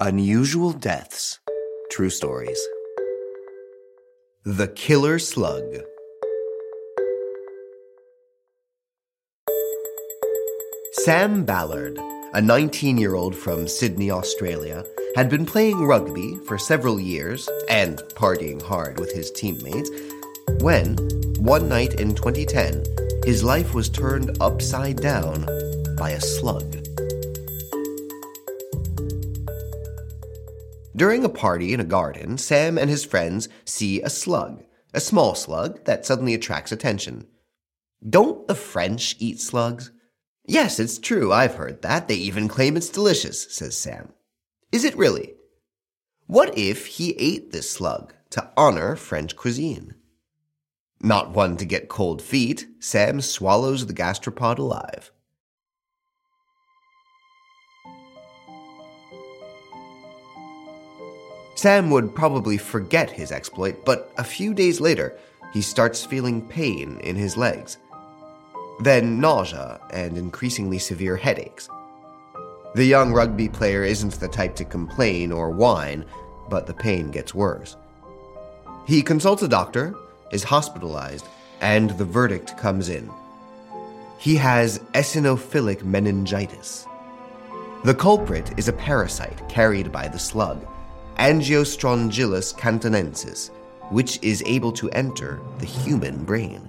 Unusual Deaths True Stories. The Killer Slug. Sam Ballard, a 19 year old from Sydney, Australia, had been playing rugby for several years and partying hard with his teammates when, one night in 2010, his life was turned upside down by a slug. During a party in a garden, Sam and his friends see a slug, a small slug that suddenly attracts attention. Don't the French eat slugs? Yes, it's true, I've heard that. They even claim it's delicious, says Sam. Is it really? What if he ate this slug to honor French cuisine? Not one to get cold feet, Sam swallows the gastropod alive. Sam would probably forget his exploit, but a few days later, he starts feeling pain in his legs. Then nausea and increasingly severe headaches. The young rugby player isn't the type to complain or whine, but the pain gets worse. He consults a doctor, is hospitalized, and the verdict comes in. He has eosinophilic meningitis. The culprit is a parasite carried by the slug Angiostrongylus cantonensis, which is able to enter the human brain.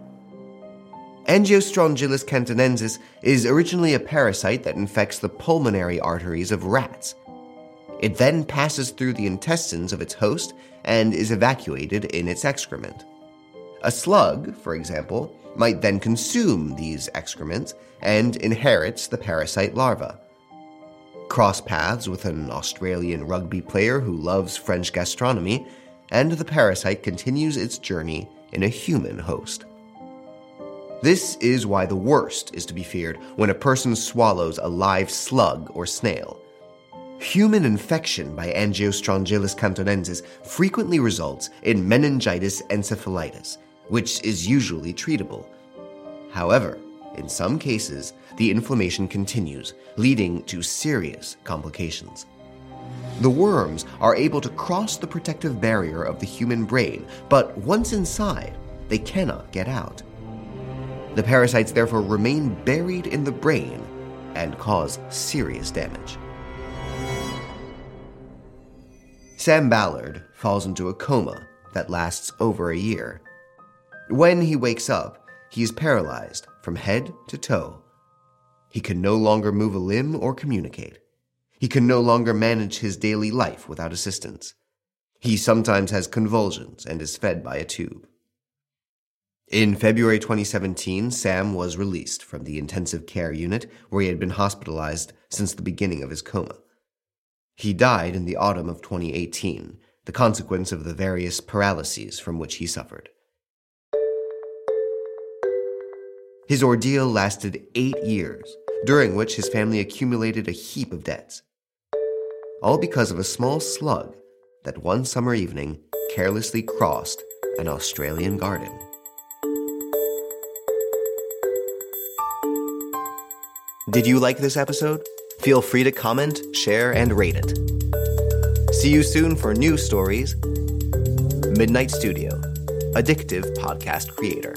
Angiostrongylus cantonensis is originally a parasite that infects the pulmonary arteries of rats. It then passes through the intestines of its host and is evacuated in its excrement. A slug, for example, might then consume these excrements and inherits the parasite larva cross paths with an Australian rugby player who loves French gastronomy, and the parasite continues its journey in a human host. This is why the worst is to be feared when a person swallows a live slug or snail. Human infection by Angiostrongylus cantonensis frequently results in meningitis encephalitis, which is usually treatable. However, in some cases, the inflammation continues, leading to serious complications. The worms are able to cross the protective barrier of the human brain, but once inside, they cannot get out. The parasites therefore remain buried in the brain and cause serious damage. Sam Ballard falls into a coma that lasts over a year. When he wakes up, he is paralyzed from head to toe. He can no longer move a limb or communicate. He can no longer manage his daily life without assistance. He sometimes has convulsions and is fed by a tube. In February 2017, Sam was released from the intensive care unit where he had been hospitalized since the beginning of his coma. He died in the autumn of 2018, the consequence of the various paralyses from which he suffered. His ordeal lasted eight years, during which his family accumulated a heap of debts. All because of a small slug that one summer evening carelessly crossed an Australian garden. Did you like this episode? Feel free to comment, share, and rate it. See you soon for new stories. Midnight Studio, addictive podcast creator.